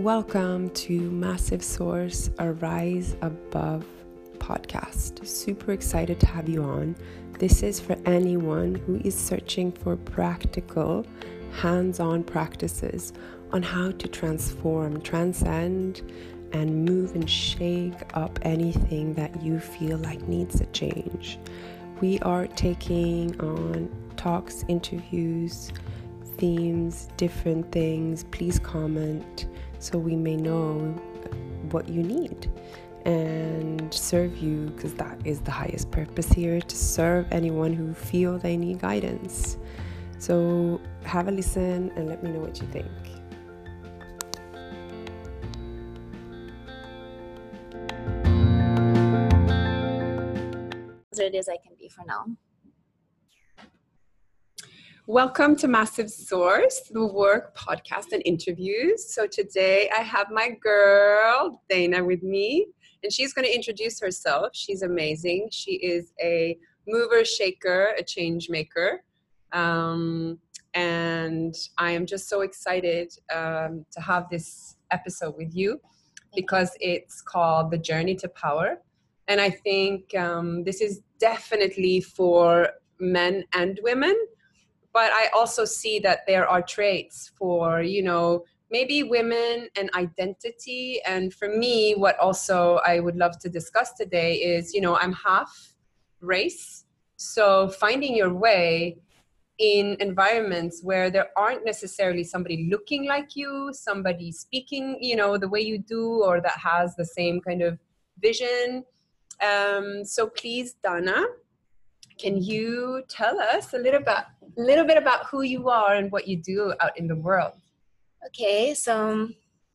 Welcome to Massive Source, a Rise Above podcast. Super excited to have you on. This is for anyone who is searching for practical, hands on practices on how to transform, transcend, and move and shake up anything that you feel like needs a change. We are taking on talks, interviews, themes, different things. Please comment so we may know what you need and serve you because that is the highest purpose here to serve anyone who feel they need guidance so have a listen and let me know what you think is I can be for now. Welcome to Massive Source, the work podcast and interviews. So today I have my girl Dana with me, and she's going to introduce herself. She's amazing. She is a mover, shaker, a change maker. Um, and I am just so excited um, to have this episode with you because it's called The Journey to Power. And I think um, this is definitely for men and women but I also see that there are traits for, you know, maybe women and identity. And for me, what also I would love to discuss today is, you know, I'm half race. So finding your way in environments where there aren't necessarily somebody looking like you, somebody speaking, you know, the way you do, or that has the same kind of vision. Um, so please, Dana, can you tell us a little bit, little bit about who you are and what you do out in the world? Okay, so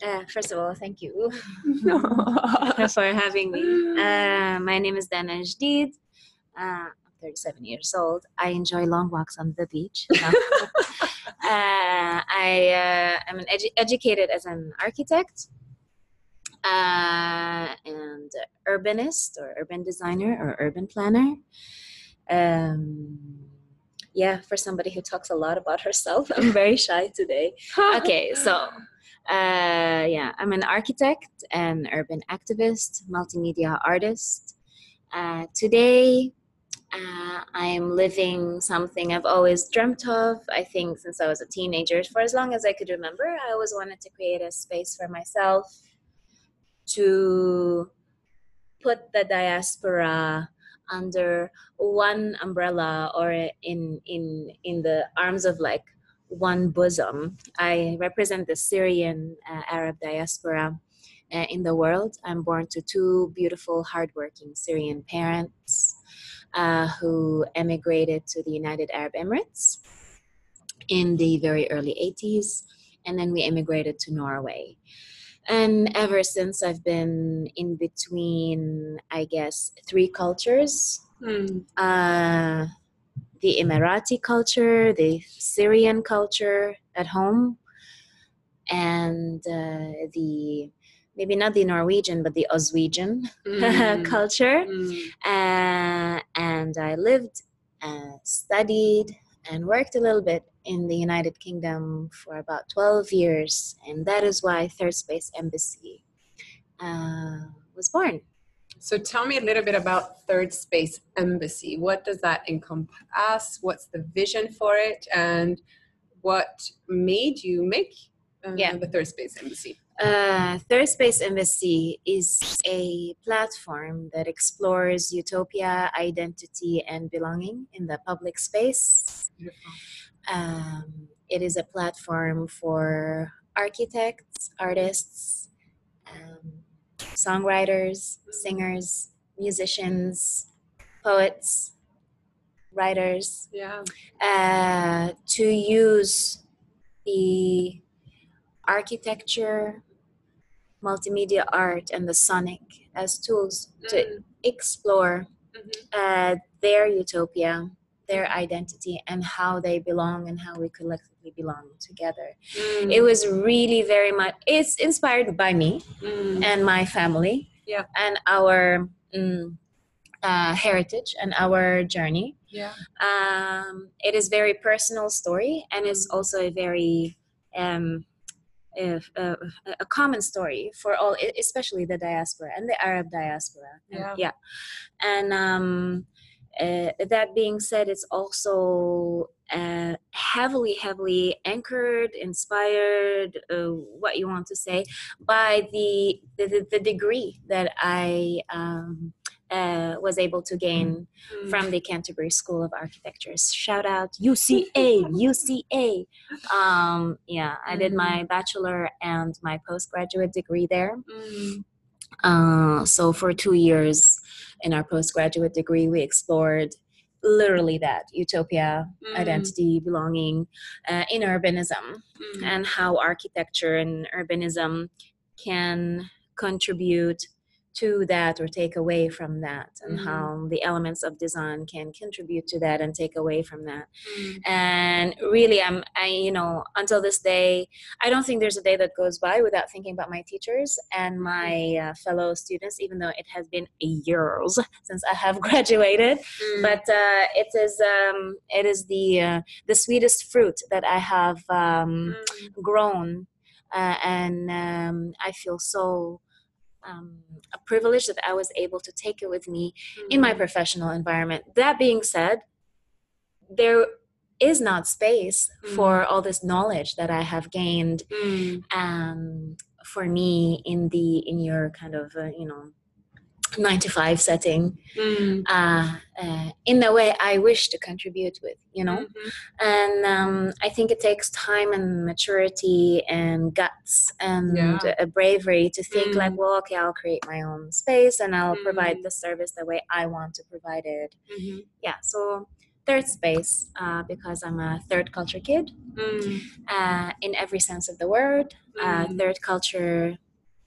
uh, first of all, thank you for having me. Uh, my name is Dana Jdeed. Uh, I'm 37 years old. I enjoy long walks on the beach. uh, I am uh, an edu- educated as an architect uh, and urbanist or urban designer or urban planner um yeah for somebody who talks a lot about herself i'm very shy today. Okay so uh yeah i'm an architect and urban activist multimedia artist. Uh, today uh, i'm living something i've always dreamt of i think since i was a teenager. For as long as i could remember i always wanted to create a space for myself to put the diaspora under one umbrella or in in in the arms of like one bosom. I represent the Syrian uh, Arab diaspora uh, in the world. I'm born to two beautiful, hardworking Syrian parents uh, who emigrated to the United Arab Emirates in the very early 80s, and then we emigrated to Norway and ever since i've been in between i guess three cultures mm. uh, the emirati culture the syrian culture at home and uh, the maybe not the norwegian but the oswegian mm. culture mm. Uh, and i lived uh, studied and worked a little bit in the United Kingdom for about 12 years, and that is why Third Space Embassy uh, was born. So tell me a little bit about Third Space Embassy. What does that encompass? What's the vision for it? And what made you make uh, yeah. the Third Space Embassy? Uh, Third Space Embassy is a platform that explores utopia, identity, and belonging in the public space. Um, it is a platform for architects, artists, um, songwriters, singers, musicians, poets, writers yeah. uh, to use the architecture, multimedia art, and the sonic as tools mm. to explore mm-hmm. uh, their utopia, their identity, and how they belong and how we collectively belong together. Mm. It was really very much, it's inspired by me mm. and my family yeah. and our. Mm, uh, heritage and our journey. Yeah. Um, it is very personal story and it's mm. also a very um, if, uh, a common story for all, especially the diaspora and the Arab diaspora. And- Yeah. yeah. And um, uh, that being said, it's also uh, heavily, heavily anchored, inspired, uh, what you want to say, by the the, the, degree that I um, uh, was able to gain Mm. from the Canterbury School of Architecture. Shout out UCA, UCA. Um, yeah, I did my bachelor and my postgraduate degree there. Mm. Uh, so for two years in our postgraduate degree, we explored literally that utopia, Mm. identity, belonging uh, in urbanism, Mm. and how architecture and urbanism can contribute to that or take away from that, and Mhm. how the elements of design can contribute to that and take away from that Mm. and really i'm i you know until this day i don't think there's a day that goes by without thinking about my teachers and my uh, fellow students even though it has been years since i have graduated Mm. but uh, it is um, it is the uh, the sweetest fruit that i have um, Mm. grown uh, and um, i feel so um, privilege that i was able to take it with me in my Mm. professional environment. That being said, there is not space for all this knowledge that I have gained Mm. um, for me in the in your kind of uh, you know nine to five setting Mm. uh, uh, in the way I wish to contribute with, you know. Mhm. And um, I think it takes time and maturity and guts and Yeah. uh, bravery to think like, Mm. well, okay, I'll create my own space and I'll provide Mm. the service the way I want to provide it. Mhm. Yeah, so third space uh, because I'm a third culture kid Mm. uh, in every sense of the word. Uh, Mm. third culture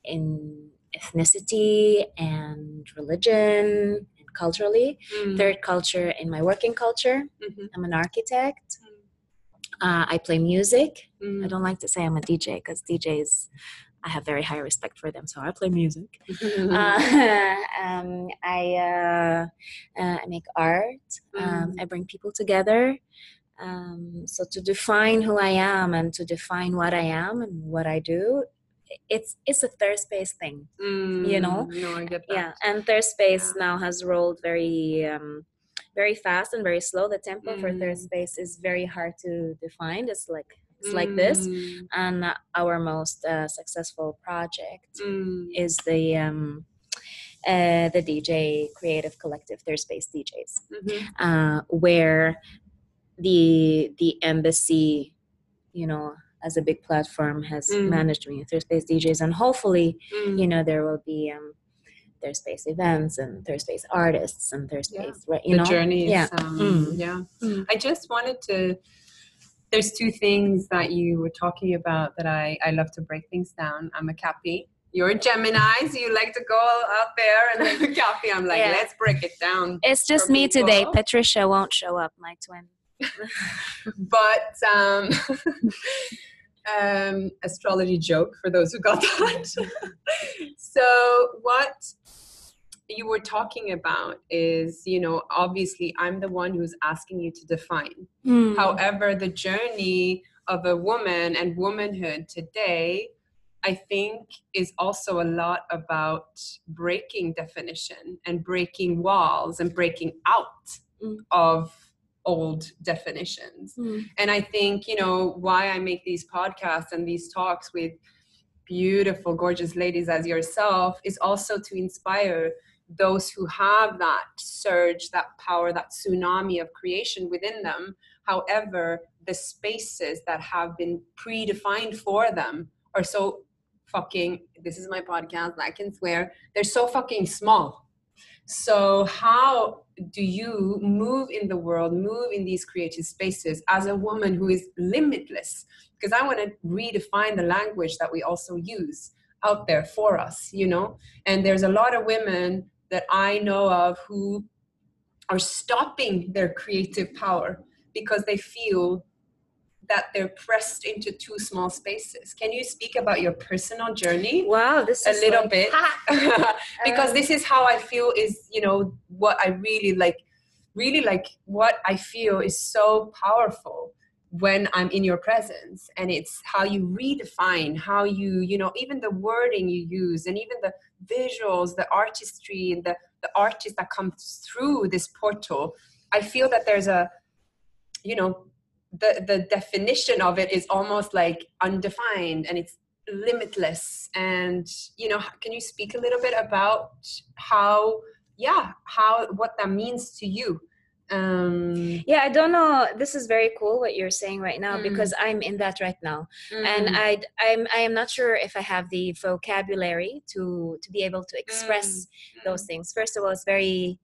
in ethnicity and religion and culturally. Mm. Third culture in my working culture. Mhm. I'm an architect. Uh, I play music. Mm. I don't like to say I'm a DJ because DJs, I have very high respect for them, so I play music. Uh, um, I, uh, uh, I make art. Um, Mm. I bring people together. Um, so to define who I am and to define what I am and what I do, it's it's a third space thing. you know? Mm. No, I get that. Yeah, and third space Yeah. now has rolled very um, very fast and very slow. The tempo for third Mm. space is very hard to define. It's like it's like this. Mm. And our most uh, successful project Mm. is the um, uh, the DJ Creative Collective Third Space DJs, Mhm. uh, where the the embassy, you know, as a big platform, has Mm. managed to bring Third Space DJs, and hopefully Mm. you know there will be um their space events and their space artists and their Yeah. space right you the know journey yeah um, Mm. yeah Mm. i just wanted to there's two things that you were talking about that i i love to break things down i'm a cappy you're a gemini so you like to go out there and i'm a cappy i'm like Yeah. let's break it down it's just for me today patricia won't show up my twin but um um astrology joke for those who got that so what you were talking about is you know obviously i'm the one who's asking you to define Mm. However, the journey of a woman and womanhood today, I think, is also a lot about breaking definition and breaking walls and breaking out Mm. of old definitions. Mm. And I think, you know, why I make these podcasts and these talks with beautiful, gorgeous ladies as yourself is also to inspire those who have that surge, that power, that tsunami of creation within them. However, the spaces that have been predefined for them are so fucking, this is my podcast, I can swear, they're so fucking small. So, how do you move in the world, move in these creative spaces as a woman who is limitless? Because I want to redefine the language that we also use out there for us, you know? And there's a lot of women that I know of who are stopping their creative power because they feel that they're pressed into two small spaces. Can you speak about your personal journey? wow this a little like- bit because Um, this is how i feel is you know what i really like really like what i feel is so powerful when I'm in your presence. And it's how you redefine, how you, you know, even the wording you use and even the visuals, the artistry and the, the artist that comes through this portal. I feel that there's a, you know, the, the definition of it is almost like undefined and it's limitless. And, you know, can you speak a little bit about how, yeah, how, what that means to you? um yeah i don't know this is very cool what you're saying right now mm. because i'm in that right now mm. and i i'm i am not sure if i have the vocabulary to to be able to express mm. those things first of all it's very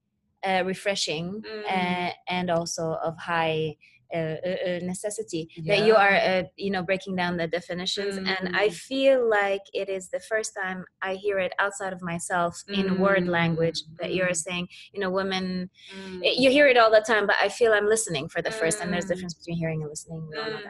uh, refreshing uh, and also of high a, necessity yeah. that you are uh, you know breaking down the definitions mm. and i mm. feel like it is the first time i hear it outside of myself mm. in word language that you're mm. saying you know women mm. you hear it all the time but i feel i'm listening for the first time there's a difference between hearing and listening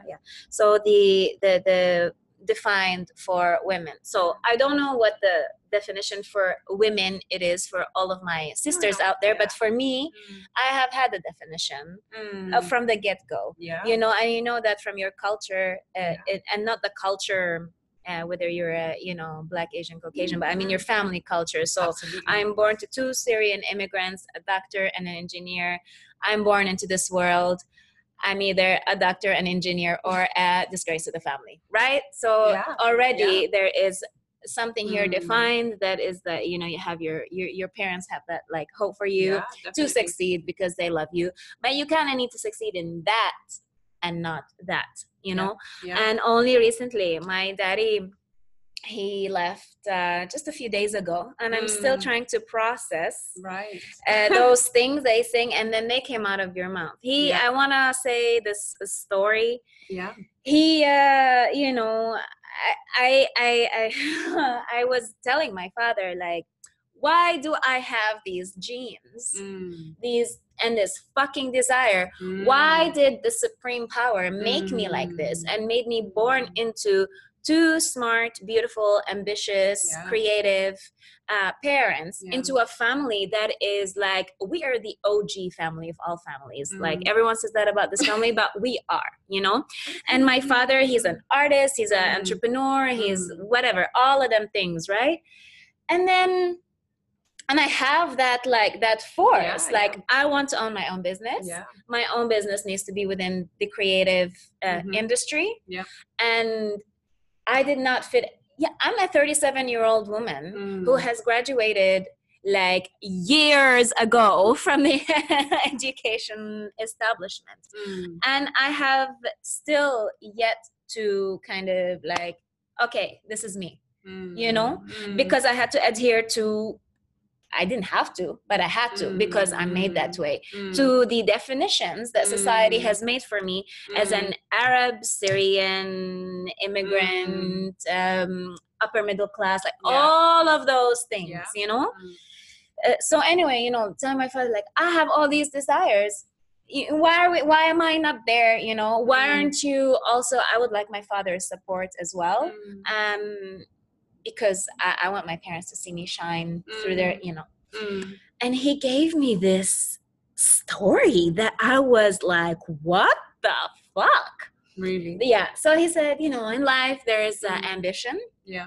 yeah so the the the defined for women. So I don't know what the definition for women it is for all of my sisters out there, yeah. but for me, mm. I have had the definition mm. uh, from the get go. Yeah. You know, and you know that from your culture, uh, yeah. it, and not the culture. Uh, whether you're a you know black asian caucasian but i mean your mm-hmm. family culture so Absolutely. i'm born to two syrian immigrants a doctor and an engineer i'm born into this world I'm either a doctor, an engineer, or a disgrace to the family, right? So yeah. already yeah. there is something here mm. defined that is that you know you have your your, your parents have that like hope for you yeah, to succeed because they love you but you kind of need to succeed in that and not that you know? and only recently my daddy he left uh, just a few days ago and i'm mm. still trying to process right. uh, those things they sing and then they came out of your mouth. He yeah. i want to say this story. Yeah. He uh you know i i i i, was telling my father like why do i have these genes mm. these and this fucking desire mm. why did the supreme power make me like this mm. and made me born into two smart, beautiful, ambitious, yeah. creative uh, parents yeah. into a family that is like we are the OG family of all families. Mm. Like everyone says that about this family, but we are, you know. And my father, he's an artist, he's an mm. entrepreneur, he's whatever, all of them things, right? And then and i have that like that force yeah, like yeah. i want to own my own business yeah. my own business needs to be within the creative uh, mm-hmm. industry yeah and I did not fit. Yeah, I'm a 37 year old woman mm. who has graduated like years ago from the education establishment. Mm. And I have still yet to kind of like, okay, this is me, mm. you know, mm. because I had to adhere to I didn't have to, but I had to mm. because I'm made that mm. way. Mm. To the definitions that society mm. has made for me as an mm. Arab, Syrian, immigrant, um, upper middle class, like yeah. all of those things, yeah. you know? Uh, so anyway, you know, telling my father like, I have all these desires. Why are we, why am I not there? You know, why aren't you also? I would like my father's support as well. Um, because I, I, want my parents to see me shine mm. through their, mm. you know. Mm. And he gave me this story that I was like, what the fuck? Really? Yeah. So he said, you know, in life there is uh, mm. ambition. Yeah.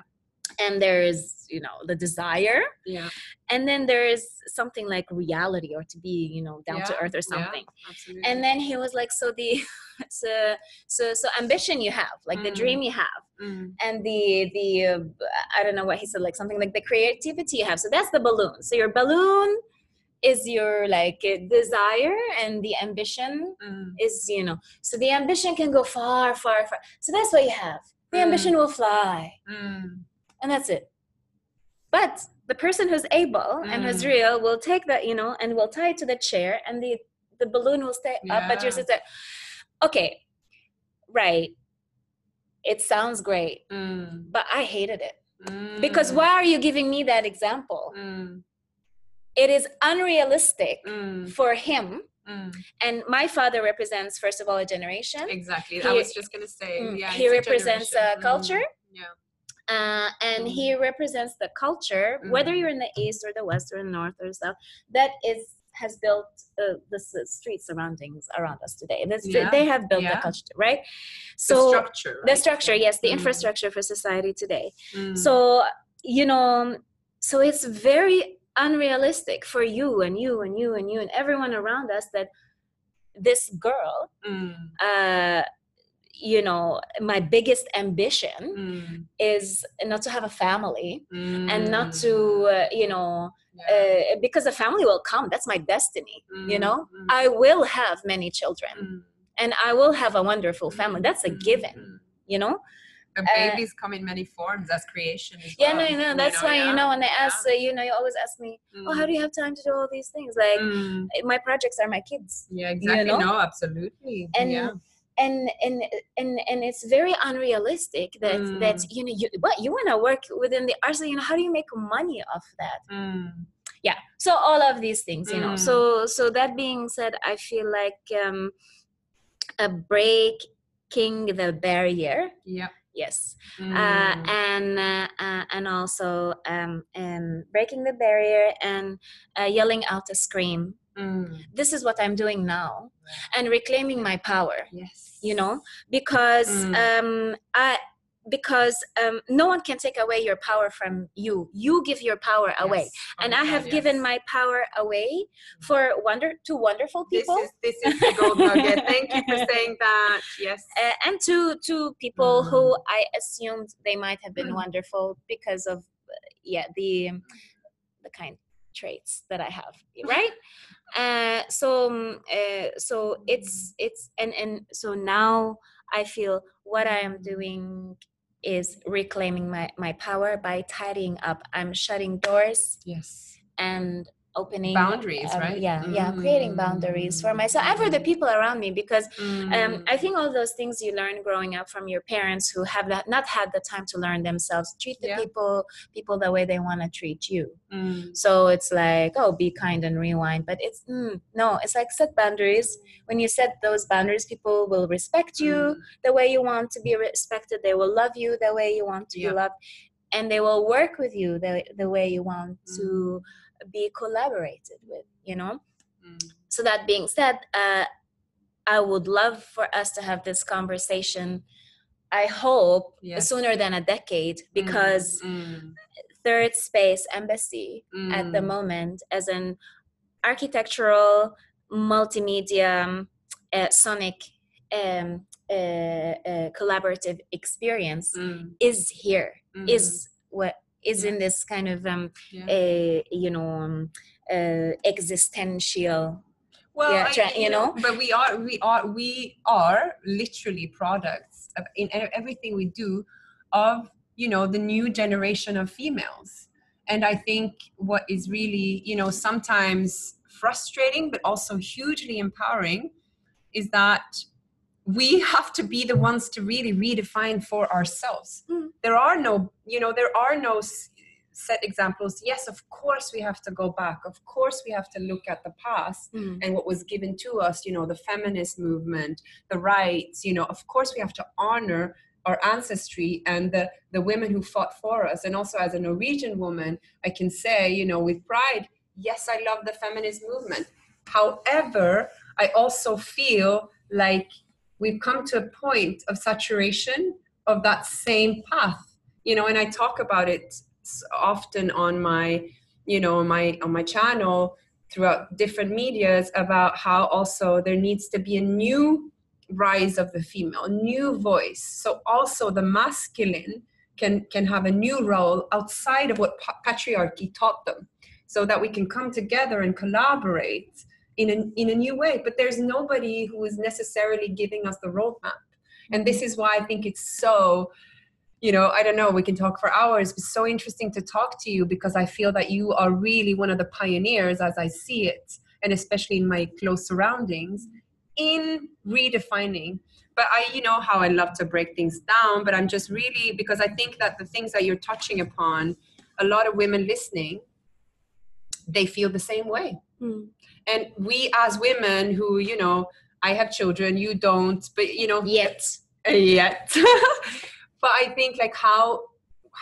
And there's you know the desire. Yeah. And then there's something like reality or to be you know down yeah, to earth or something. Yeah, and then he was like so the so so so ambition you have like mm. the dream you have mm. and the the uh, i don't know what he said like something like the creativity you have. So that's the balloon. So your balloon is your like desire and the ambition mm. is you know so the ambition can go far far far. So that's what you have. The ambition mm. will fly. Mm. And that's it but the person who's able mm. and who's mm. real will take that, you know, and will tie it to the chair and the, the balloon will stay yeah. up. But your sister, okay, right. It sounds great, mm. but I hated it. Mm. Because why are you giving me that example? Mm. It is unrealistic mm. for him Mm. And my father represents, first of all, a generation. Exactly. He, I was just going to say, mm, yeah. He represents a, a culture. Mm. Yeah uh, and he mm-hmm. represents the culture, mm-hmm. whether you're in the east or the west or the north or south, that is has built uh, the street surroundings around us today. This, Yeah, They have built yeah. the culture, right? So the structure. the structure, yes, the Mm. infrastructure for society today. Mm. So you know, so it's very unrealistic for you and you and you and you and everyone around us that this girl, Mm. uh, you know, my biggest ambition Mm. is not to have a family and not Mm. to uh, you know Yeah. uh, because a family will come that's my destiny you know Mm. i will have many children Mm. and i will have a wonderful family that's a Mm. given Mm. you know The Uh, babies come in many forms as creation. As yeah no well, no that's why you know when i ask Yeah. uh, you know you always ask me oh how do you have time to do all these things like Mm. my projects are my kids Yeah, exactly. know? No, absolutely. and yeah. And and and and it's very unrealistic that that Mm. you know you what you want to work within the arts you know how do you make money off that Mm. yeah so all of these things you know Mm. so so that being said i feel like um a breaking the barrier Yeah. yes Mm. uh, and uh, uh, and also um, um, breaking the barrier and uh, yelling out a scream Mm. this is what i'm doing now and reclaiming my power Yes. you know because Mm. um i because um, no one can take away your power from you you give your power away Yes. Oh and I God, have yes. given my power away for wonder to wonderful people, This is this is the gold nugget. Thank you for saying that. Yes. uh, and to to people who Mm. I assumed they might have been Mm. wonderful because of uh, yeah the the kind traits that I have, right? Uh, so uh, so it's it's and and so now I feel what I am doing is reclaiming my my power by tidying up. I'm shutting doors yes. and opening Boundaries, um, right? yeah yeah creating boundaries for myself and for the Mm. people around me because um, Mm. i think all those things you learn growing up from your parents who have not, had the time to learn themselves treat the Yeah. people people the way they want to treat you Mm. so it's like oh be kind and rewind but it's mm, no it's like set boundaries when you set those boundaries people will respect you Mm. the way you want to be respected they will love you the way you want to Yeah. be loved and they will work with you the, the way you want Mm. to be collaborated with you know Mm. so that being said uh, i would love for us to have this conversation i hope Yes. sooner than a decade because Mm. third space embassy at the Mm. moment as an architectural multimedia uh, sonic um, uh, uh, collaborative experience Mm. is here Mm. is what is Yeah. in this kind of um, Yeah. uh, you know um, uh, existential well yeah, I- tra- you know? but we are we are we are literally products of in everything we do of you know the new generation of females and i think what is really you know sometimes frustrating but also hugely empowering is that we have to be the ones to really redefine for ourselves. Mm. there are no you know there are no set examples. Yes of course we have to go back. Of course we have to look at the past Mm. and what was given to us you know the feminist movement the rights you know. Of course we have to honor our ancestry and the the women who fought for us. And also as a norwegian woman i can say you know with pride yes i love the feminist movement. However i also feel like we've come to a point of saturation of that same path you know and i talk about it often on my you know on my on my channel throughout different medias about how also there needs to be a new rise of the female new voice. So also the masculine can can have a new role outside of what patriarchy taught them so that we can come together and collaborate in a, in a new way but there's nobody who is necessarily giving us the roadmap. And this is why i think it's so you know i don't know we can talk for hours but so interesting to talk to you because i feel that you are really one of the pioneers as i see it and especially in my close surroundings in redefining. But i you know how i love to break things down but i'm just really because i think that the things that you're touching upon a lot of women listening they feel the same way. Mm. And we as women who you know i have children you don't but you know Yet. Uh, yet. But i think like how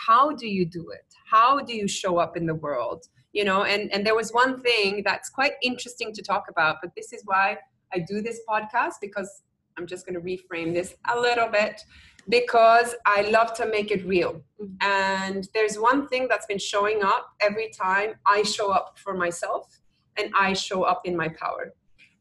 how do you do it? How do you show up in the world? You know and and there was one thing that's quite interesting to talk about but this is why i do this podcast because i'm just going to reframe this a little bit because i love to make it real. Mm-hmm. And there's one thing that's been showing up every time i show up for myself and i show up in my power.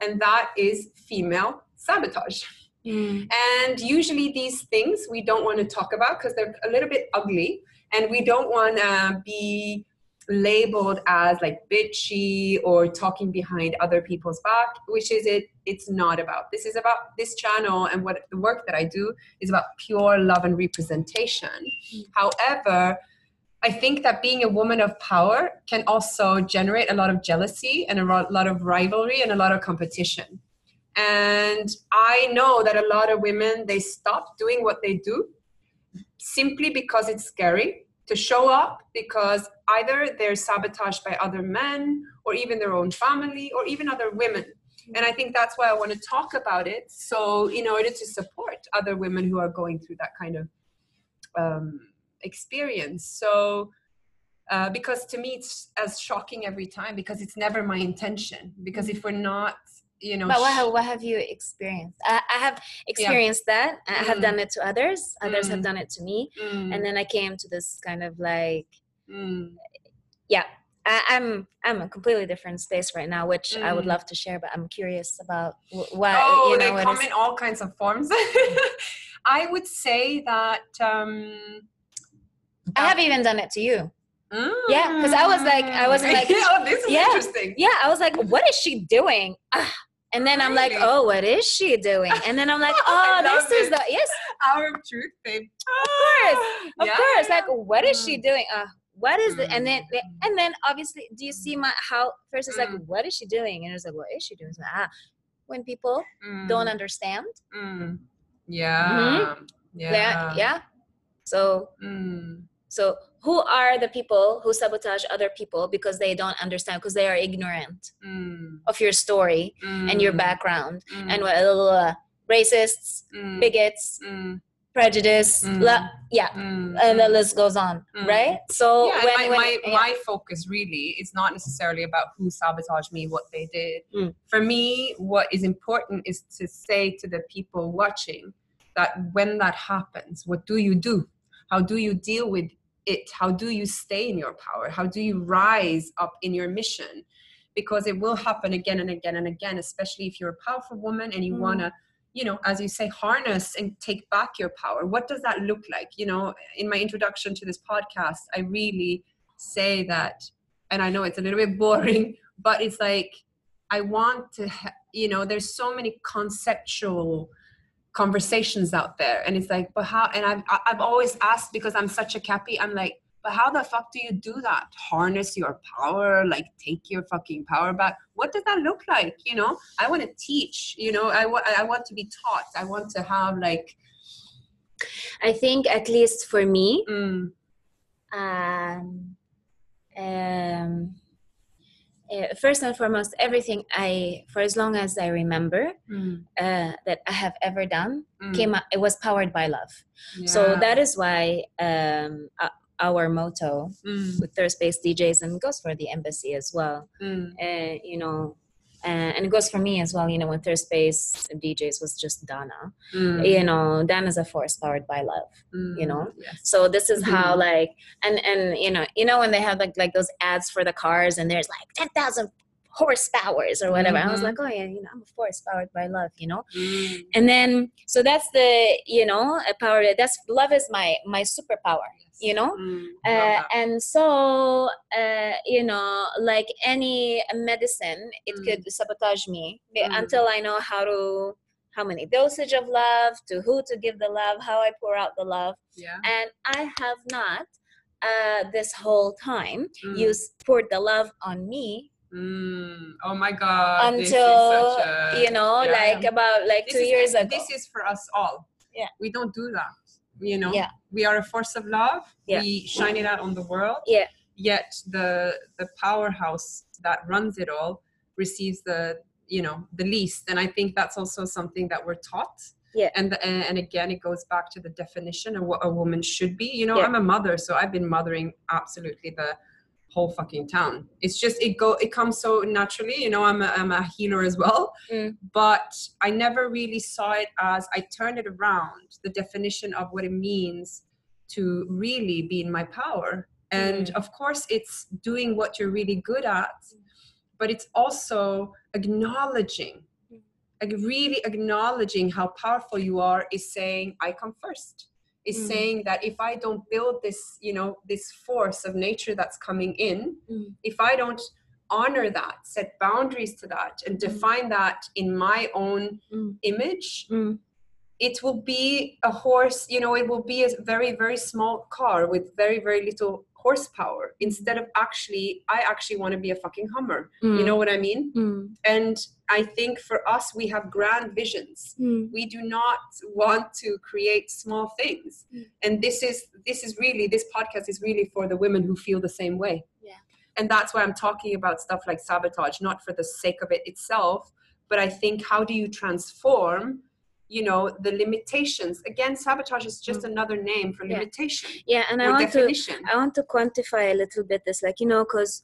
And that is female sabotage. Mm. and usually these things we don't want to talk about because they're a little bit ugly. And we don't want to be labeled as like bitchy or talking behind other people's back which is it it's not about. This is about this channel and what the work that i do is about pure love and representation. However i think that being a woman of power can also generate a lot of jealousy and a lot of rivalry and a lot of competition. And i know that a lot of women they stop doing what they do simply because it's scary to show up because either they're sabotaged by other men or even their own family or even other women. And i think that's why i want to talk about it. So in order to support other women who are going through that kind of um, experience so uh, because to me it's as shocking every time because it's never my intention because if we're not you know But what have, what have you experienced? I, I have experienced that. I have Mm. done it to others. Others have Mm. done it to me. Mm, And then I came to this kind of like, mm, yeah, I, I'm I'm a completely different space right now, which I would Mm. love to share. But I'm curious about wh- what oh, you they know. what come is- in all kinds of forms. I would say that. Um, I have even done it to you. Yeah, because I was like- I was like- oh, this is Yeah. interesting. Yeah, I was like, what is she doing? Ah, And then I'm like, oh, what is she doing? And then I'm like, oh, this is the yes, Hour of truth, babe. Of course, of Yeah, course. Like, what is she Mm. doing? Uh, what is it? And then Mm. and then obviously, do you see my how first it's like, Mm. what is she doing? And it's like, what is she doing? Like, ah, when people Mm, don't understand, mm. Yeah. Yeah. yeah, yeah. So Mm, so who are the people who sabotage other people because they don't understand because they are ignorant mm, of your story and your mm, background mm, and what uh, racists, mm, bigots, mm, prejudice, Mm. la- yeah, mm, and the mm. list goes on, Mm. right? So yeah, when, my, when my, yeah. my focus really is not necessarily about who sabotaged me, what they did. Mm. For me, what is important is to say to the people watching that when that happens, what do you do? How do you deal with it? How do you stay in your power? How do you rise up in your mission? Because it will happen again and again and again, especially if you're a powerful woman and you Mm. want to you know as you say harness and take back your power what does that look like you know in my introduction to this podcast i really say that and i know it's a little bit boring but it's like i want to ha- you know there's so many conceptual conversations out there. And it's like but how and i've I- i've always asked because i'm such a cappy i'm like but how the fuck do you do that? Harness your power like take your fucking power back? What does that look like you know? I want to teach you know? I want i want to be taught. I want to have like I think at least for me, mm, um, um, uh, first and foremost, everything I, for as long as I remember, mm, uh, that I have ever done mm, came out, it was powered by love. So that is why um, uh, our motto mm, with Third Space DJs and goes for the embassy as well. Uh, you know, and it goes for me as well. You know, when Third Space DJs was just Dana. mm, You know, Dana's a force powered by love. mm, you know, yes. So this is how Mhm. like and and you know you know when they have like like those ads for the cars and there's like ten thousand horsepowers or whatever. I was Mhm. like, oh yeah, you know, I'm a force powered by love. You know, Mm, and then so that's the you know a power that's love is my my superpower. You know, mm, uh, and so uh, you know like any medicine it Mm. could sabotage me Mm. until i know how to how many dosage of love to who to give the love how i pour out the love yeah and i have not uh, this whole time Mm. you poured the love on me Mm, oh my god until a- you know yeah. like about like This two is- years ago this is for us all Yeah. we don't do that you know Yeah. we are a force of love Yeah. we shine it out on the world Yeah. yet the the powerhouse that runs it all receives the you know the least and i think that's also something that we're taught Yeah. and the, and and again it goes back to the definition of what a woman should be you know Yeah. i'm a mother so i've been mothering absolutely the whole fucking town. It's just it go it comes so naturally. You know, I'm a, I'm a healer as well, Mm. but I never really saw it as I turned it around. The definition of what it means to really be in my power, and Mm. of course, it's doing what you're really good at, but it's also acknowledging. Mm. Like really acknowledging how powerful you are is saying, I come first is Mm. saying that if I don't build this, you know, this force of nature that's coming in, Mm. if I don't honor that, set boundaries to that, and define that in my own Mm. image, Mm. it will be a horse, you know, it will be a very, very small car with very, very little horsepower instead of actually, I actually want to be a fucking Hummer. You know what I mean? Mm. And I think for us, we have grand visions Mm. we do not want to create small things Mm. and this is this is really this podcast is really for the women who feel the same way Yeah. and that's why i'm talking about stuff like sabotage not for the sake of it itself but i think how do you transform you know the limitations again sabotage is just another name for Mm. Yeah. limitation Yeah, and I want to I want to quantify a little bit this, like you know, because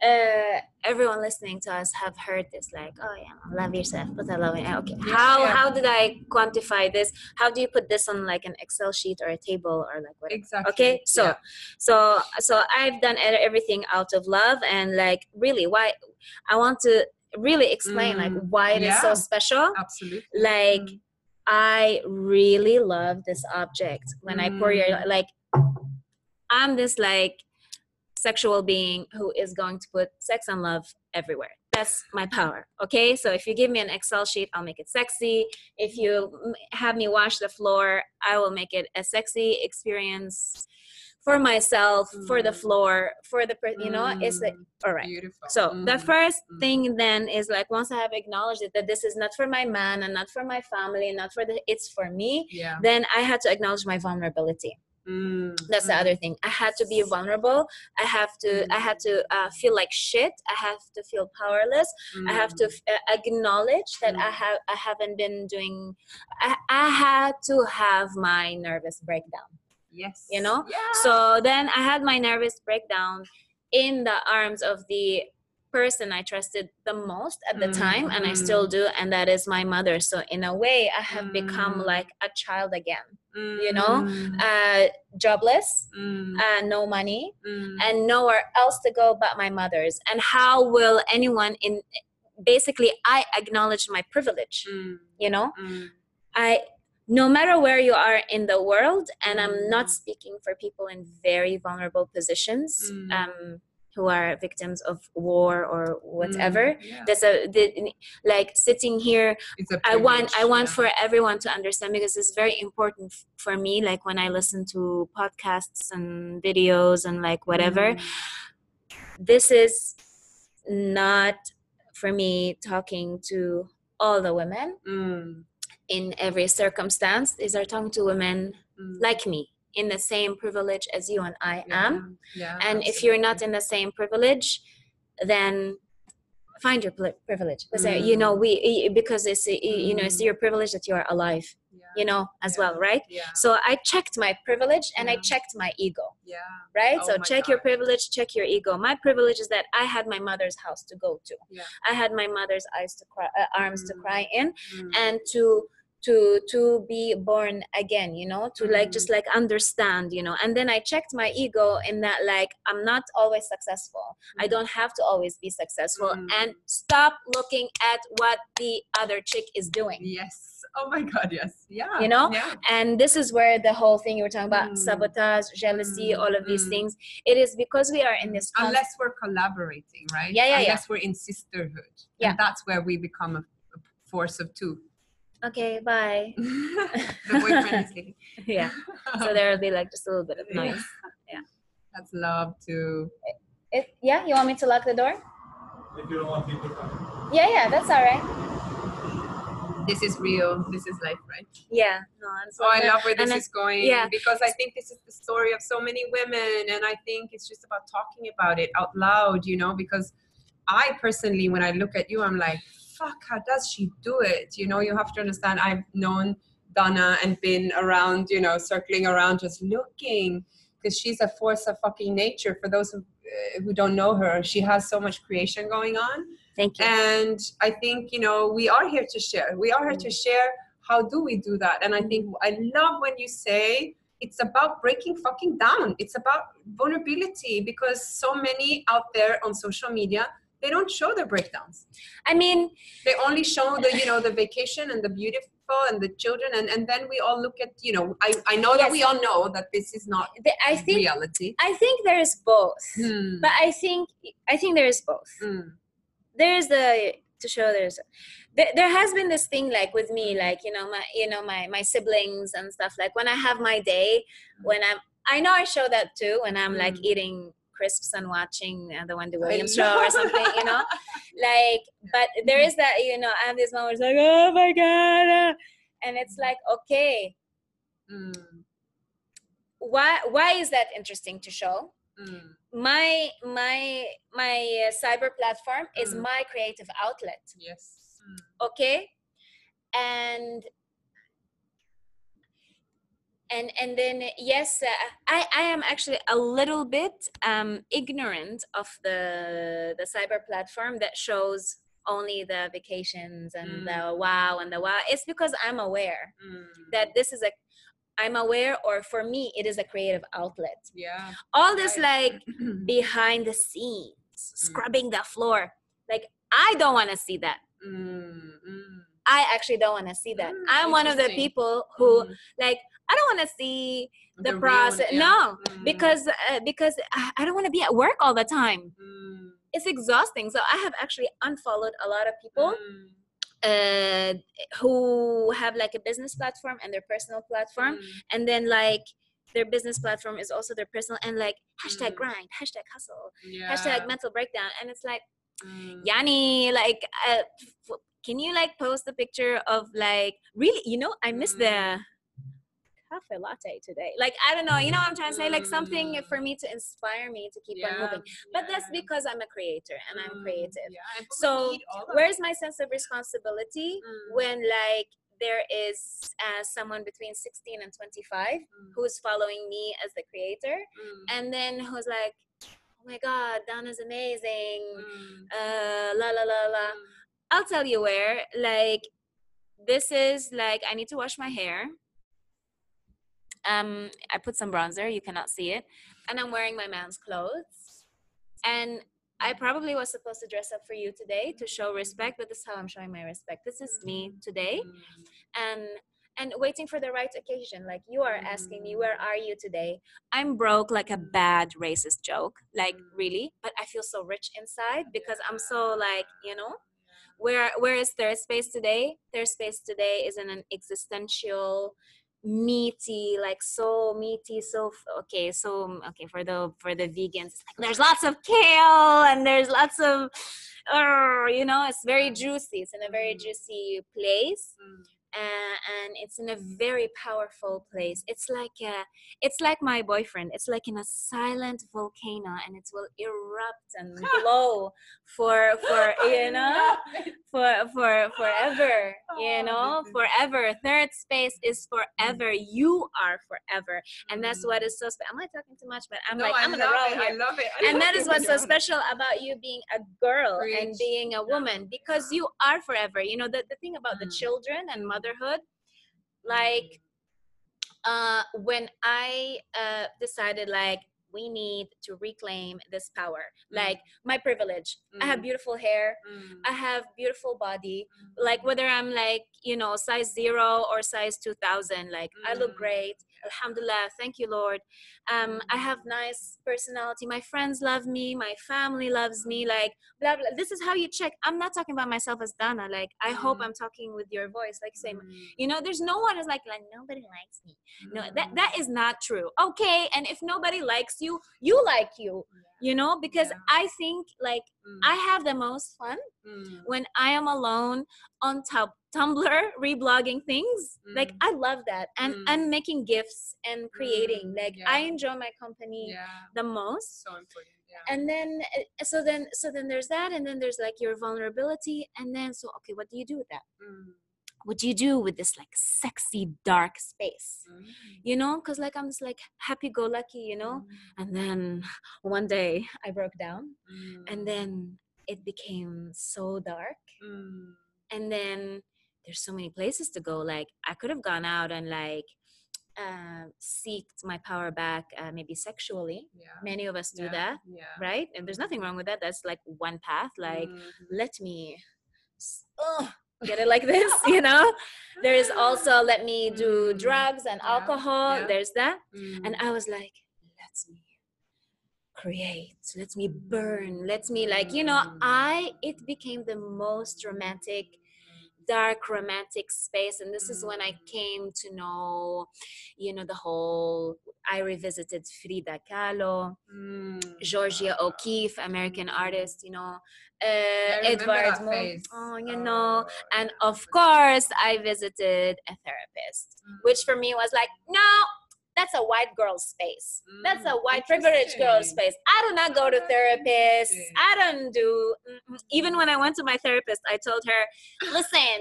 uh, everyone listening to us have heard this, like, oh yeah, love yourself, but I love it. Okay, how yeah. how did I quantify this? How do you put this on like an Excel sheet or a table or like what exactly Okay, so Yeah. so so I've done everything out of love and like really why I want to really explain like Mm, why it is so special. absolutely Like Mm. I really love this object when I pour your Mm. like I'm this like sexual being who is going to put sex and love everywhere. That's my power. Okay, so if you give me an Excel sheet, I'll make it sexy. If you have me wash the floor, I will make it a sexy experience for myself, for the Mm. floor, for the per- you know. It's like Mm, all right. beautiful So the Mhm. first Mhm. thing then is like once I have acknowledged it that this is not for my man and not for my family and not for the it's for me, yeah then I had to acknowledge my vulnerability. Mm, That's the mm. other thing. I had to be vulnerable. I have to. I had to uh, feel like shit. I have to feel powerless. I have to Mm. f- uh, acknowledge that I Mm. have. I haven't been doing. I, I had to have my nervous breakdown. Yes you know? yeah. So then I had my nervous breakdown in the arms of the person I trusted the most at the time, and I still Mhm. do, and that is my mother. So in a way, I have become Mm. like a child again. you know, Mm, Uh, jobless, mm, uh, no money, mm, and nowhere else to go but my mother's. And how will anyone in? Basically, I acknowledge my privilege. mm, You know, mm, I no matter where you are in the world, and I'm not speaking for people in very vulnerable positions, Mm. um, who are victims of war or whatever. mm, yeah. There's a the, like sitting here. I want I want yeah. for everyone to understand because it's very important for me. Like when I listen to podcasts and videos and like whatever, Mm, this is not for me talking to all the women mm, in every circumstance is are talking to women mm, like me in the same privilege as you and i am. Yeah, and if you're not in the same privilege then find your privilege. Because you know Mm. we because it's you know it's Mm. your privilege that you are alive yeah, you know as Yeah. well right? Yeah, so i checked my privilege and i checked my ego yeah, right? Oh so check your privilege check your ego. My privilege is that i had my mother's house to go to. Yeah. i had my mother's eyes to cry uh, arms to Mm. cry in mm, and to to to be born again you know to like just like understand you know. And then i checked my ego in that like i'm not always successful. I Mm. don't have to always be successful. Mm. and stop looking at what the other chick is doing. Yes. Oh my god yes. Yeah. You know? yeah. And this is where the whole thing you were talking about Mm. sabotage jealousy Mm, all of these things. It is because we are in this unless we're collaborating right? Yeah, yeah, yeah. unless we're in sisterhood. Yeah. and that's where we become a, a force of two okay bye. The boyfriend is leaving yeah. So there will be like just a little bit of noise. Yeah. that's love too it, yeah you want me to lock the door? If you don't want people to yeah yeah that's all right. This is real. This is life right? Yeah. No and so Oh, I love where this and then- is going yeah. because I think this is the story of so many women, and I think it's just about talking about it out loud, you know. Because I personally, when I look at you, I'm like, fuck, how does she do it? You know, you have to understand. I've known Donna and been around, you know, circling around, just looking, because she's a force of fucking nature. For those who uh, who don't know her, she has so much creation going on. Thank you. And I think, you know, we are here to share. We are here to share how do we do that. And I think I love when you say it's about breaking fucking down. It's about vulnerability because so many out there on social media, they don't show their breakdowns. I mean, They only show the, you know, the vacation and the beautiful and the children. And, and then we all look at, you know, I, I know that we all know that this is not the, I think reality. I think there is both. Hmm. But I think I think there is both. Mm. there's the to show there's there, there has been this thing like with me like you know my you know my my siblings and stuff like when i have my day when i'm i know i show that too when i'm like Mm. eating crisps and watching uh, the wendy williams show or something you know like but there is that you know i have these moments like oh my god uh, and it's like okay Mm. why why is that interesting to show Mm. my my my uh, cyber platform is Mm. my creative outlet Yes. Mm. okay and and and then yes uh, i i am actually a little bit um ignorant of the the cyber platform that shows only the vacations and the wow and the wow it's because i'm aware Mm. that this is a i'm aware or for me it is a creative outlet Yeah. all this Right. like behind the scenes scrubbing the floor like i don't want to see that Mm, mm, I actually don't want to see that. Mm, I'm one of the people who mm. like I don't want to see the, real- process. yeah. No, Mm, because uh, because I, don't want to be at work all the time. mm, It's exhausting. So I have actually unfollowed a lot of people mm, uh, who have like a business platform and their personal platform, mm, and then like their business platform is also their personal and like hashtag Mm. grind, hashtag hustle, yeah. hashtag mental breakdown, and it's like. Mm, Yanni, like, uh, f- can you like post a picture of like really? You know, I miss the cafe latte today. Like, I don't know. You know what I'm trying to say? Like something Mm. for me to inspire me to keep on moving. But that's because I'm a creator and I'm Mm, creative. yeah, So need all of where's my sense of responsibility Mm, when like there is uh, someone between 16 and 25 mm, who's following me as the creator, mm, and then who's like, "Oh my God, Donna's amazing." mm, Uh, la la la la. mm, I'll tell you where. Like, this is like I need to wash my hair. Um, I put some bronzer. You cannot see it, and I'm wearing my man's clothes. And I probably was supposed to dress up for you today to show respect, but this is how I'm showing my respect. This is me today, and and waiting for the right occasion. Like you are asking me, where are you today? I'm broke like a bad racist joke, like really. But I feel so rich inside because I'm so like you know where where is third space today third space today is in an existential meaty like so meaty so okay so mm, okay for the for the vegans it's like there's lots of kale and there's lots of uh, you know it's very juicy. It's in a very Mm. juicy place. Mm, uh, and it's in a very powerful place. It's like a, it's like my boyfriend. It's like in a silent volcano and it will erupt and glow for for you know for for forever you Oh, know forever. Third space is forever. You are forever. And that's what is so special am i talking too much? But i'm No, like I i'm on the love roll it, I here. love it. I and love that is what's so you're on it. special about you being a girl and being a woman because you are forever. You know the, the thing about the Mm. children and motherhood. Like uh when i uh decided like we need to reclaim this power Mm. like my privilege. I have Mm. beautiful hair. Mm, i have beautiful body. Mm, like whether i'm like you know size 0 or size 2000 like i look Mm. great alhamdulillah. Thank you lord. Um i have nice personality. My friends love me. My family loves me. Like blah blah. This is how you check. I'm not talking about myself as dana. Like i hope Mm. i'm talking with your voice like same mm, you know there's no one who's like like nobody likes me. No that that mm. not true. Okay and if nobody likes you you like you you know because Yeah. i think like Mm, i have the most fun mm, when I am alone on tum- Tumblr reblogging things. Like Mm. I love that, and Mm. and making gifts and creating. Mm, Like yeah. I enjoy my company yeah, the most. so important. Yeah. And then uh, so then so then there's that, and then there's like your vulnerability, and then so okay, what do you do with that? Mm, what do you do with this like sexy dark space? You know because like i'm just like happy-go-lucky you know? And then one day i broke down and then it became so dark. And then there's so many places to go like i could have gone out and like uh, seeked my power back uh, maybe sexually. Yeah. many of us do yeah. that Yeah. right? And there's nothing wrong with that that's like one path like Mhm. let me ugh, get it like this you know there is also let me do Mm, drugs and alcohol yeah. there's that and Mm. i was like let me create let me burn let me like you know Mm. i it became the most romantic dark romantic space and this is when i Mm. came to know you know the whole i revisited frida kahlo Mm. Georgia O'Keeffe, American artist, you know, uh, I remember Edvard that Munch. Oh, you know, Oh, and of course, I visited a therapist, which for me was like, no, that's a white girl space. That's a Mm, white privileged girl space. I do not go to Oh, therapists. I don't do. Even when I went to my therapist, I told her, listen,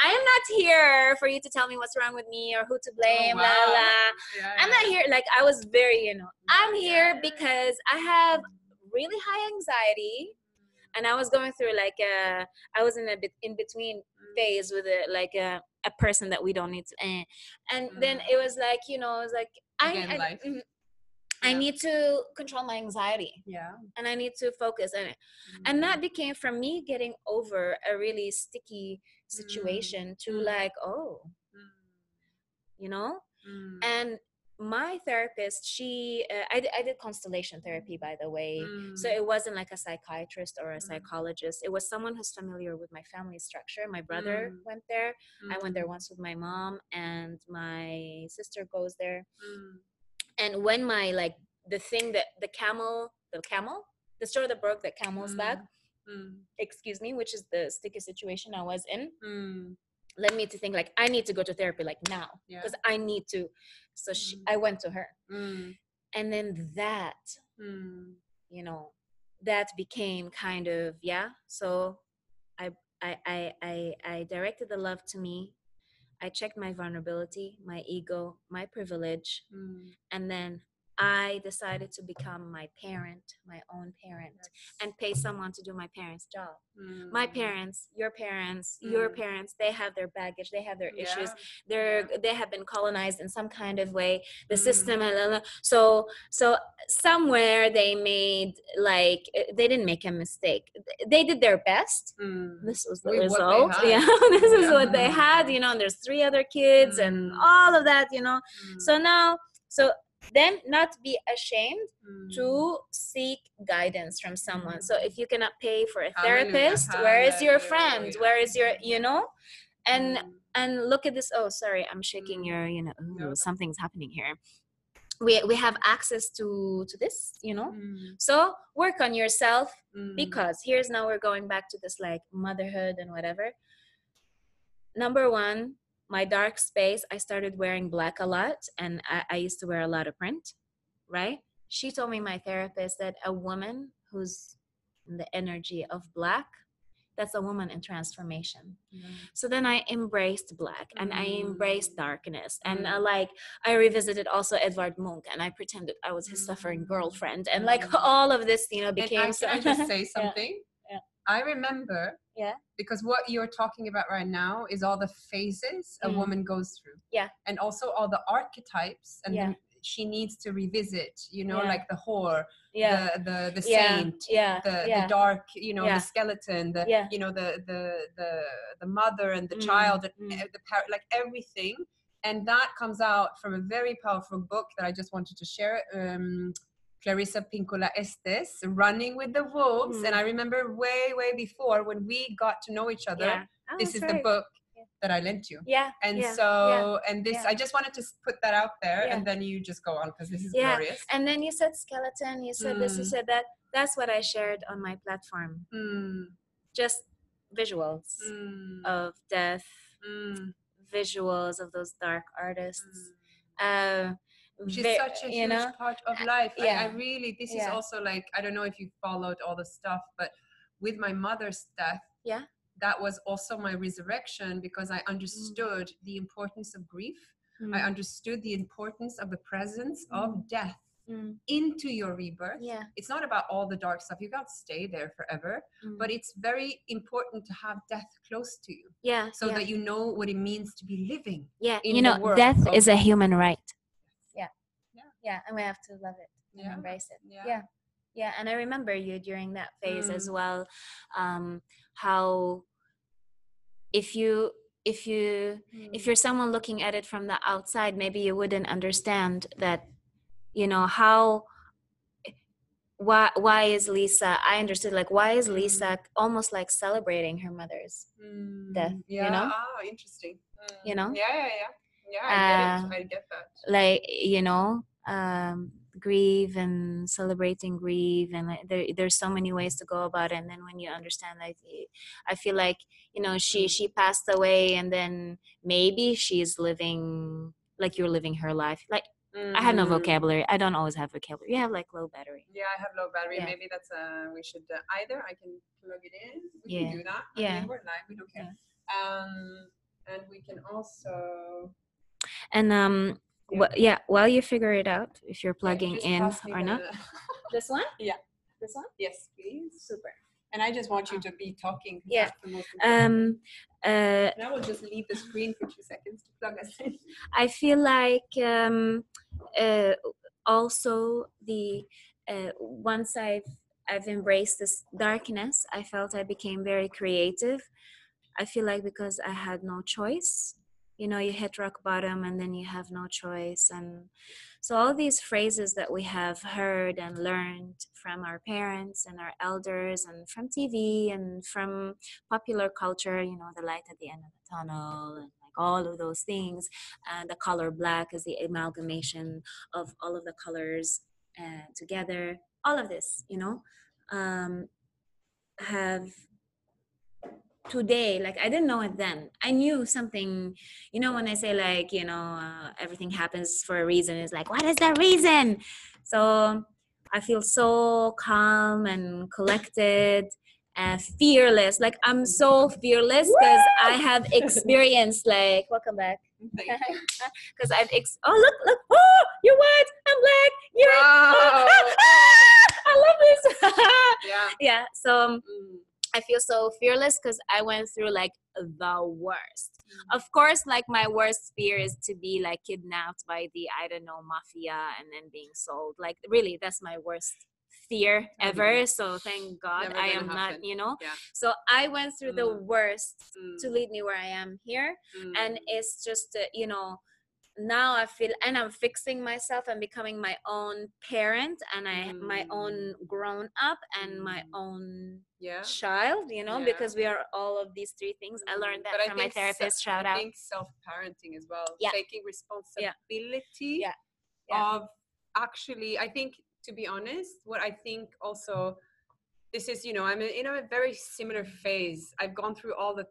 I am not here for you to tell me what's wrong with me or who to blame. Oh, La la. la. Yeah, I'm not here. Like I was very, you know, I'm here because I have really high anxiety and i was going through like a i was in a bit in between phase with a like a, a person that we don't need to eh. and then Mm. it was like you know it was like i Again, I, life. mhm. I Yeah. need to control my anxiety Yeah. and i need to focus and it and that became from me getting over a really sticky situation to Mm. like oh you know Mm. and my therapist she uh, I, I did constellation therapy by the way so Mm. it wasn't like a psychiatrist or a Mm. psychologist it was someone who's familiar with my family structure my brother Mm. went there i went there Mm. once with my mom and my sister goes there Mm. and when my like the thing that the camel the camel the straw that broke the camel's back Mm. excuse me which is the sticky situation i was in Mm. Led me to think like i need to go to therapy like now Yeah. because i need to so she, Mm. i went to her Mm. and then that Mm. you know that became kind of yeah so i i i i, I directed the love to me i checked my vulnerability my ego my privilege Mm. and then i decided to become my parent my own parent and pay someone to do my parents job my Mm. parents your parents your Mm. parents they have their baggage they have their issues Yeah. they're they have been colonized in some kind of way the Mm. system and blah, blah. so so somewhere they made like eh, they didn't make a mistake they did their best Mm. this was the they result yeah this is Yeah. what they had you know and there's three other kids and Mm. all of that you know Mm. so now so then not be ashamed Mm. to seek guidance from someone. So if you cannot pay for a Hallelujah, therapist, where is your friend? Where is your, you know? And Mm. and look at this. Oh, sorry, I'm shaking Mm. your, you know, ooh, something's happening here. We we have access to to this, you know. Mm. So work on yourself Mm. because here's now we're going back to this like motherhood and whatever. Number one, my dark space. I started wearing black a lot, and I, I used to wear a lot of print. Right? She told me my therapist that a woman who's in the energy of black, that's a woman in transformation. Yeah. So then I embraced black and I embraced Mm. darkness. And uh, Mm. like I revisited also Edvard Munch and I pretended I was his suffering Mm. girlfriend. And like all of this, you know, And became I, so- can I just say something? yeah. I remember. Yeah. Because what you're talking about right now is all the phases a Mm. woman goes through. Yeah. And also all the archetypes and Yeah. the, she needs to revisit, you know, Yeah. like the whore, yeah. the the, the saint, Yeah. the, the dark, you know, the skeleton, the Yeah. you know, the the the the mother and the Mm, child, and mm. the par- like everything. And that comes out from a very powerful book that I just wanted to share. Um, Clarissa Pinkola Estes, Running with the Wolves. And Mm. I remember way, way before when we got to know each other, yeah. Oh, this is the book Yeah. that I lent you. Yeah. And yeah, so, and this. I just wanted to put that out there and then you just go on because this is Yeah, glorious. And then you said skeleton, you said this, you Mm. said that. That's what I shared on my platform. Mm, Just visuals mm, of death, mm, visuals of those dark artists. mm. Uh, which is ve- such a huge know, part of life. I, I really, this is also like, I don't know if you followed all the stuff, but with my mother's death, Yeah. that was also my resurrection because I understood the importance of grief. Mm. I understood the importance of the presence Mm. of death Mm. into your rebirth. Yeah. It's not about all the dark stuff. You can't stay there forever, Mm. but it's very important to have death close to you yeah. so yeah. that you know what it means to be living. yeah. You know, death is a human right. Yeah. Yeah. Yeah. And we have to love it and Yeah. embrace it. Yeah. yeah yeah and i remember you during that phase as Mm. well um how if you if you if you're someone looking at it from the outside maybe you wouldn't understand that you know how why why is lisa i understood like why is lisa almost like celebrating her mother's death, Mm, you know? Ah, interesting. You Mm, know? Yeah, yeah, yeah. Yeah, I get Uh, it. I get that. like you know um grieve and celebrating grieve and like, there, there's so many ways to go about it and then when you understand like i feel like you know she she passed away and then maybe she's living like you're living her life like i have no Mm. vocabulary i don't always have vocabulary you have like low battery Yeah, I have low battery. Yeah. Maybe that's uh we should uh, either I can plug it in. We Yeah. can do that. I Yeah. mean, we're live. We don't care. Um, and we can also and um Yeah. wh- yeah while you figure it out if you're plugging just in pass me or the- not this one Yeah. this one yes, please. super And I just want you to be talking. Yeah. that's the most um uh and I will just leave the screen for two seconds to plug us in. I feel like um, uh, also the uh, once I've I've embraced this darkness, I felt I became very creative. I feel like because I had no choice, you know, you hit rock bottom and then you have no choice, and so all these phrases that we have heard and learned from our parents and our elders and from TV and from popular culture, you know, the light at the end of the tunnel and like all of those things and the color black is the amalgamation of all of the colors uh, together all of this you know um, have today like i didn't know it then. I knew something you know when i say like you know uh, everything happens for a reason it's like what is the reason? So i feel so calm and collected and fearless. Like i'm so fearless because i have experienced like welcome back. Because I've ex- oh look look oh you're white I'm black you're Wow. I love this. Yeah. yeah so um, Mm. I feel so fearless because I went through like the worst of course like my worst fear is to be like kidnapped by the I don't know mafia and then being sold like really that's my worst fear ever so thank God Never I am not you know Yeah. so I went through the Mm. worst Mm. to lead me where I am here and Mm. it's just uh, you know now i feel and i'm fixing myself and becoming my own parent and i my own grown up and my Mm. own yeah. child you know Yeah. because we are all of these three things i Mm, learned that but from my therapist shout I out think self-parenting as well. Yeah. Taking responsibility Yeah. Yeah. of actually, I think to be honest, what I think also this is, you know, I'm in a very similar phase. I've gone through all the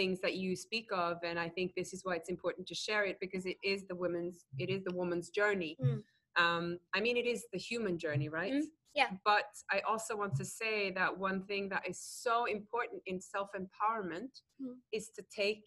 things that you speak of, and I think this is why it's important to share it because it is the woman's, it is the woman's journey. Mm. Um, I mean, it is the human journey, right? Mm, yeah. But I also want to say that one thing that is so important in self empowerment Mm. is to take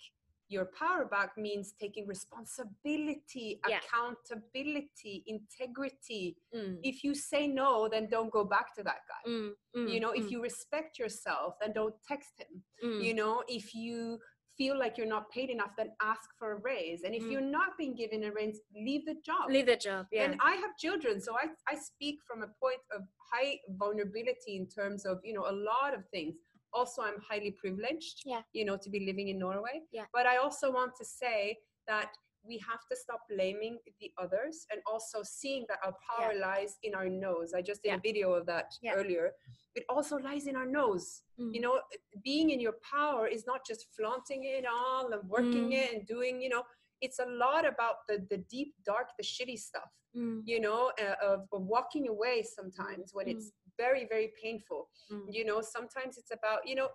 your power back means taking responsibility, Yeah. accountability, integrity. Mm, If you say no, then don't go back to that guy. mm, mm, you know, if mm, you respect yourself, then don't text him. mm, You know, if you feel like you're not paid enough, then ask for a raise. And if Mm. you're not being given a raise, leave the job. leave the job yeah And I have children, so I, I speak from a point of high vulnerability in terms of, you know, a lot of things. Also, I'm highly privileged, Yeah. you know, to be living in Norway. Yeah. But I also want to say that we have to stop blaming the others and also seeing that our power lies in our nose. I just did Yeah. a video of that Yeah. earlier. It also lies in our nose. Mm. You know, being in your power is not just flaunting it all and working Mm. it and doing, you know, it's a lot about the the deep, dark, the shitty stuff Mm, you know, uh, of, of walking away sometimes when Mm. it's very, very painful. mm. You know, sometimes it's about, you know,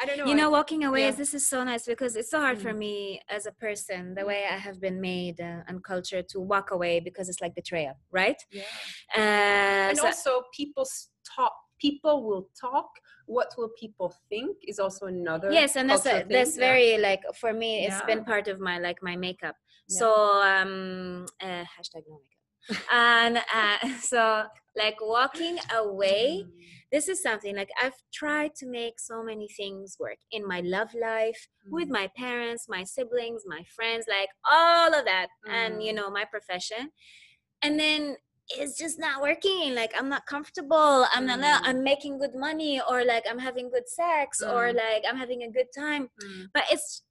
I don't know. you know walking away yeah. is this is so nice because it's so hard for Mm. me as a person the Mm. way i have been made uh, and culture to walk away because it's like betrayal right yeah. uh, And so- also, people talk. people will talk what will people think is also another yes and that's a, that's yeah. very like for me it's Yeah. been part of my like my makeup so um uh, hashtag no makeup and uh, so like walking away Mm, this is something like i've tried to make so many things work in my love life with mm, my parents my siblings my friends like all of that and you Mm. know my profession. And then it's just not working like i'm not comfortable i'm not Mm. i'm making good money or like i'm having good sex or like i'm having a good time. But it's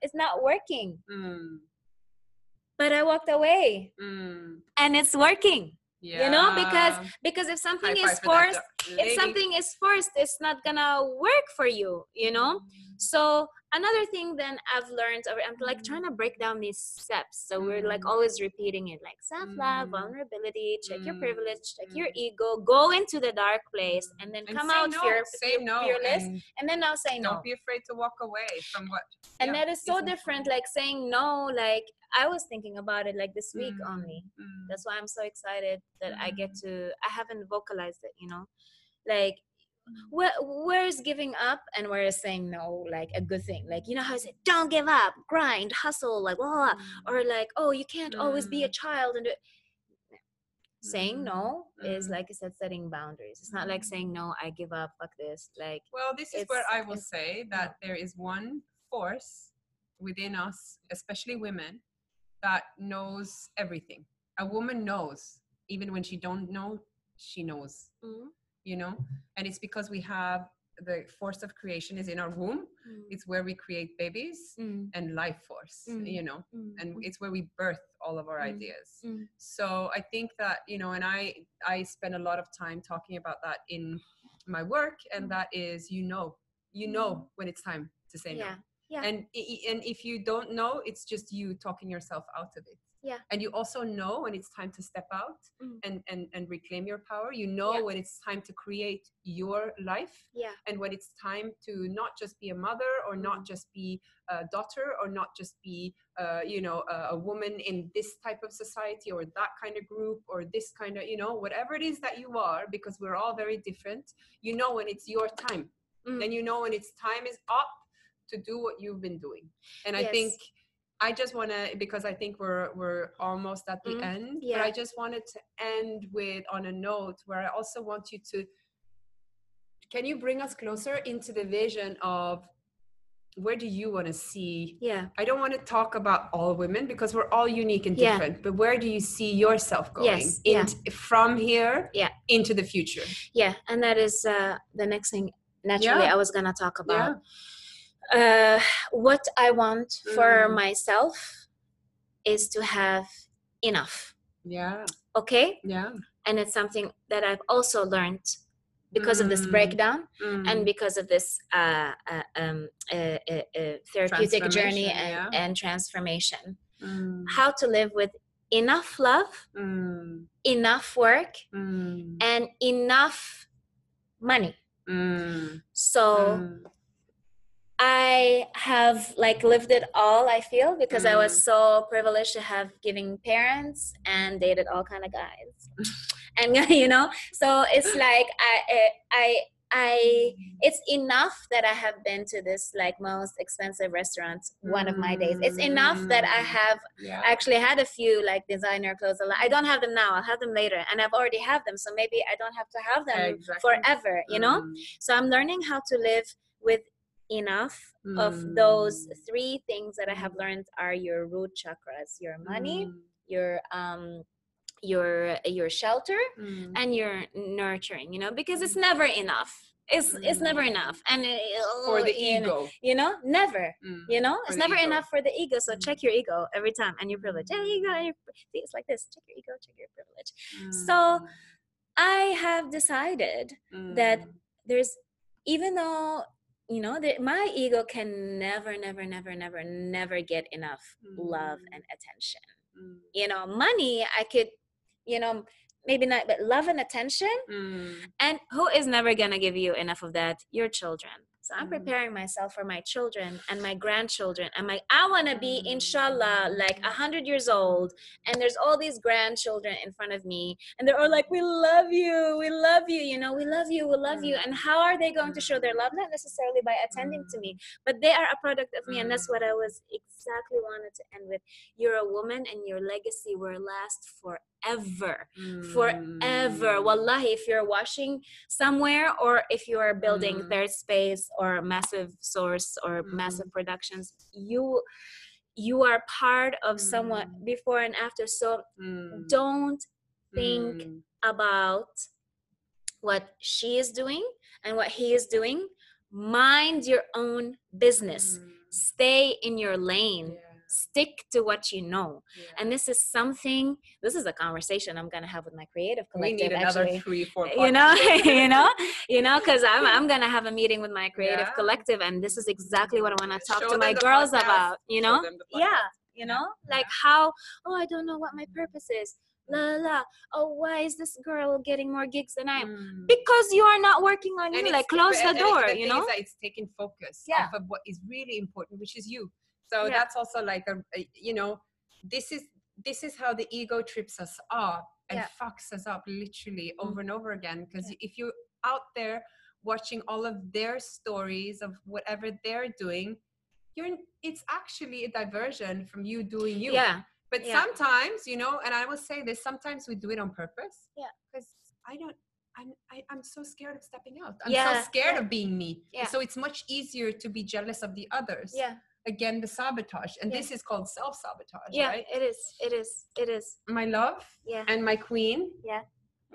it's not working but i walked away. Mm. and it's working you know because because if something is five for that, forced if something is forced it's not gonna work for you you know Mm. so another thing then i've learned over i'm like Mm. trying to break down these steps so we're like Mm. always repeating it like self-love Mm. vulnerability check your Mm. privilege check your Mm. ego go into the dark place Mm. and then And come out no, fear, say no fearless and and then i'll say no don't be afraid to walk away from what and yeah, that is so different like saying no like i was thinking about it like this week Mm, only mm, that's why i'm so excited that i get Mm. to i haven't vocalized it you know like Mm. where, where is giving up and where is saying no like a good thing like you know how I say don't give up grind hustle like blah, blah, blah. or like oh you can't always be a Mm. child and do saying Mm, no is mm. like i said setting boundaries it's not like saying no i give up fuck this like Well, this is where I will say that there is one force within us, especially women, that knows everything. A woman knows, even when she don't know, she knows. You know, and it's because we have the force of creation is in our womb. It's where we create babies Mm, and life force. Mm. You know, mm, and mm, it's where we birth all of our Mm. ideas mm. so i think that you know and i i spend a lot of time talking about that in my work and Mm. that is you know you know when it's time to say yeah no Yeah. and and if you don't know it's just you talking yourself out of it Yeah. and you also know when it's time to step out Mm. and, and and reclaim your power you know Yeah. when it's time to create your life yeah and when it's time to not just be a mother or not Mhm. just be a daughter or not just be uh, you know a, a woman in this type of society or that kind of group or this kind of you know whatever it is that you are because we're all very different you know when it's your time Mm. then you know when it's time is up to do what you've been doing and i think i just want to because i think we're we're almost at the Mm, end but yeah. i just wanted to end with on a note where i also want you to can you bring us closer into the vision of where do you want to see yeah i don't want to talk about all women because we're all unique and Yeah. different but where do you see yourself going Yes, yeah. from here Yeah. into the future yeah and that is uh the next thing naturally Yeah. i was gonna talk about yeah uh what i want for Mm. myself is to have enough yeah okay yeah and it's something that i've also learned because of this Mm. breakdown Mm. and because of this uh, uh, um, uh, uh, uh, therapeutic journey and, yeah. and transformation Mm. how to live with enough love Mm. enough work Mm. and enough money Mm. so Mm. I have like lived it all. I feel because I was Mm. so privileged to have giving parents and dated all kind of guys, and you know, so it's like I I I it's enough that I have been to this like most expensive restaurant one of my days. It's enough that I Mm. have yeah actually had a few like designer clothes. I don't have them now. I'll have them later, and I've already have them, so maybe I don't have to have them Exactly. forever. You know. Mm. So I'm learning how to live with enough of those Mm. three things that I have Mm. learned are your root chakras, your money, Mm. your um your your shelter Mm. and your nurturing, you know, because it's never enough. It's it's never Mm. enough. And it, for the you know, ego you know, never. Mm. You know, For it's never ego. enough for the ego. So Mm. check your ego every time and your privilege. Yeah, ego, your, it's like this. Check your ego, check your privilege. So, I have decided that Mm. there's even though you know that my ego can never never never never never get enough love Mm. and attention Mm. you know money i could you know maybe not but love and attention Mm. and who is never gonna give you enough of that your children So I'm Mm. preparing myself for my children and my grandchildren. And my I want to be, inshallah, like a hundred years old, and there's all these grandchildren in front of me, and they're all like, "We love you, we love you, you know, we love you, we love you." And how are they going to show their love? Not necessarily by attending to me, but they are a product of me, and that's what I was exactly wanted to end with. You're a woman, and your legacy will last forever forever Mm. wallahi if you're washing somewhere or if you are building Mm. third space or massive source or massive productions you you are part of someone Mm. before and after so Mm. don't think Mm. about what she is doing and what he is doing mind your own business Mm. stay in your lane Yeah. Stick to what you know. Yeah. and this is something this is a conversation i'm going to have with my creative collective we need another actually. three, four. you know? you know? You know? Because i'm i'm gonna have a meeting with my creative Yeah. collective and this is exactly what i want to talk to my girls podcast. about you know? yeah. you know? Like how oh i don't know what my purpose is. La la la. Oh why is this girl getting more gigs than i am? Mm. because you are not working on And you like close and- the and door the you know? it's taking focus Yeah. of what is really important which is you so Yeah. that's also like a, a- you know this is this is how the ego trips us up and Yeah. fucks us up literally Mm. over and over again because if you're out there watching all of their stories of whatever they're doing you're it's actually a diversion from you doing you yeah but Yeah. sometimes, you know, and I will say this, sometimes we do it on purpose. Yeah. Because I don't I'm I, I'm so scared of stepping out. I'm Yeah, so scared yeah. of being me. Yeah. So it's much easier to be jealous of the others. yeah Again, the sabotage. And Yeah. this is called self-sabotage, yeah right? it is it is it is My love yeah and my queen. Yeah.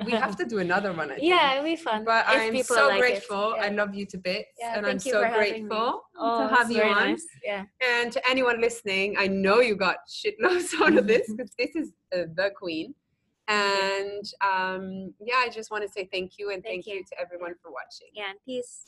We have to do another one, I think. yeah it'll be fun But if I'm so like grateful. Yeah. I love you to bits. Yeah, and I'm so for having me. grateful Oh, to have you on. nice. Yeah. And to anyone listening, I know you got shitloads out of this because this is uh, the queen. And um, yeah, I just want to say thank you and Thank thank, you. you. to everyone for watching. Yeah. and Peace.